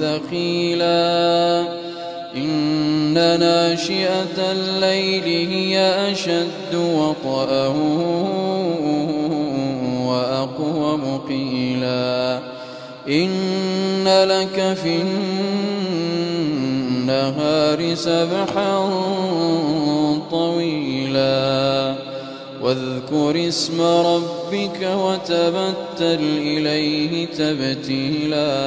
ثقيلا. إن ناشئة الليل هي أشد وطأ وأقوم قيلا إن لك في النهار سبحا طويلا. واذكر اسم ربك وتبتل إليه تبتيلا.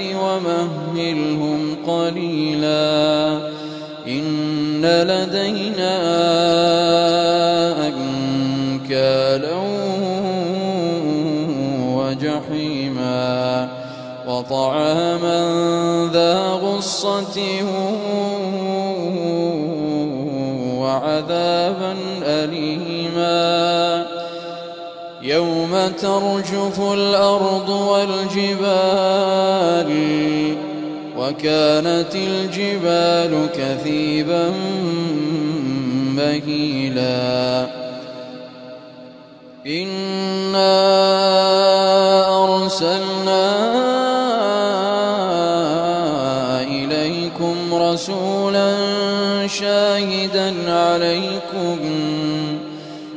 ومهلهم قليلا إن لدينا أنكالا وجحيما وطعاما ذا غصة وعذابا أليما يوم ترجف الأرض والجبال وكانت الجبال كثيبا مهيلا إنا أرسلنا إليكم رسولا شاهدا عليكم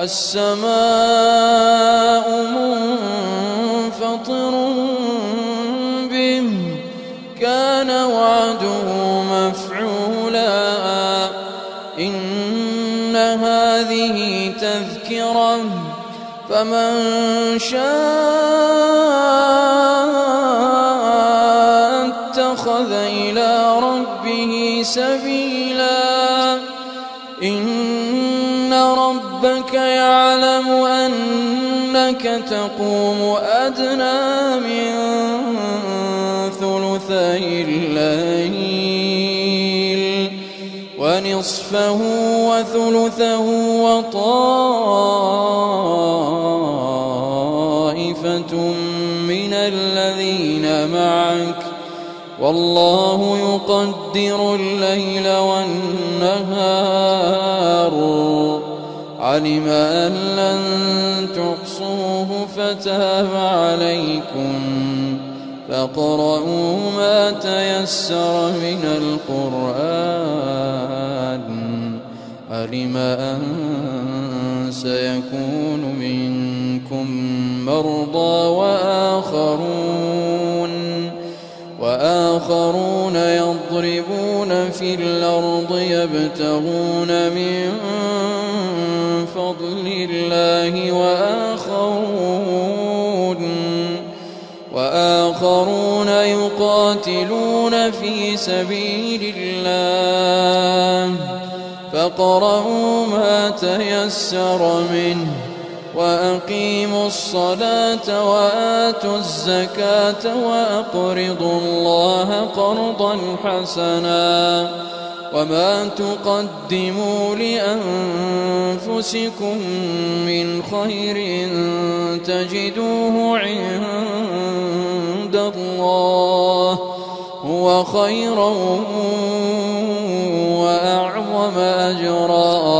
السماء منفطر به كان وعده مفعولا. إن هذه تذكرة فمن شاء اتخذ إلى ربه سبيلا. إن ربك يعلم أنك تقوم أدنى من ثلثي الليل ونصفه وثلثه وطائفة من الذين معك والله يقدر الليل والنهار. علم أن لن تحصوه فتاب عليكم. فاقرؤوا ما تيسر من القرآن. علم أن سيكون منكم مرضى وآخرون. وآخرون يضربون في الأرض يبتغون من فضل الله وآخرون وآخرون يقاتلون في سبيل الله فاقرؤوا ما تيسر منه وأقيموا الصلاة وآتوا الزكاة وأقرضوا الله قرضا حسنا وما تقدموا لأنفسكم من خير تجدوه عند الله هو خيرا وأعظم أجرا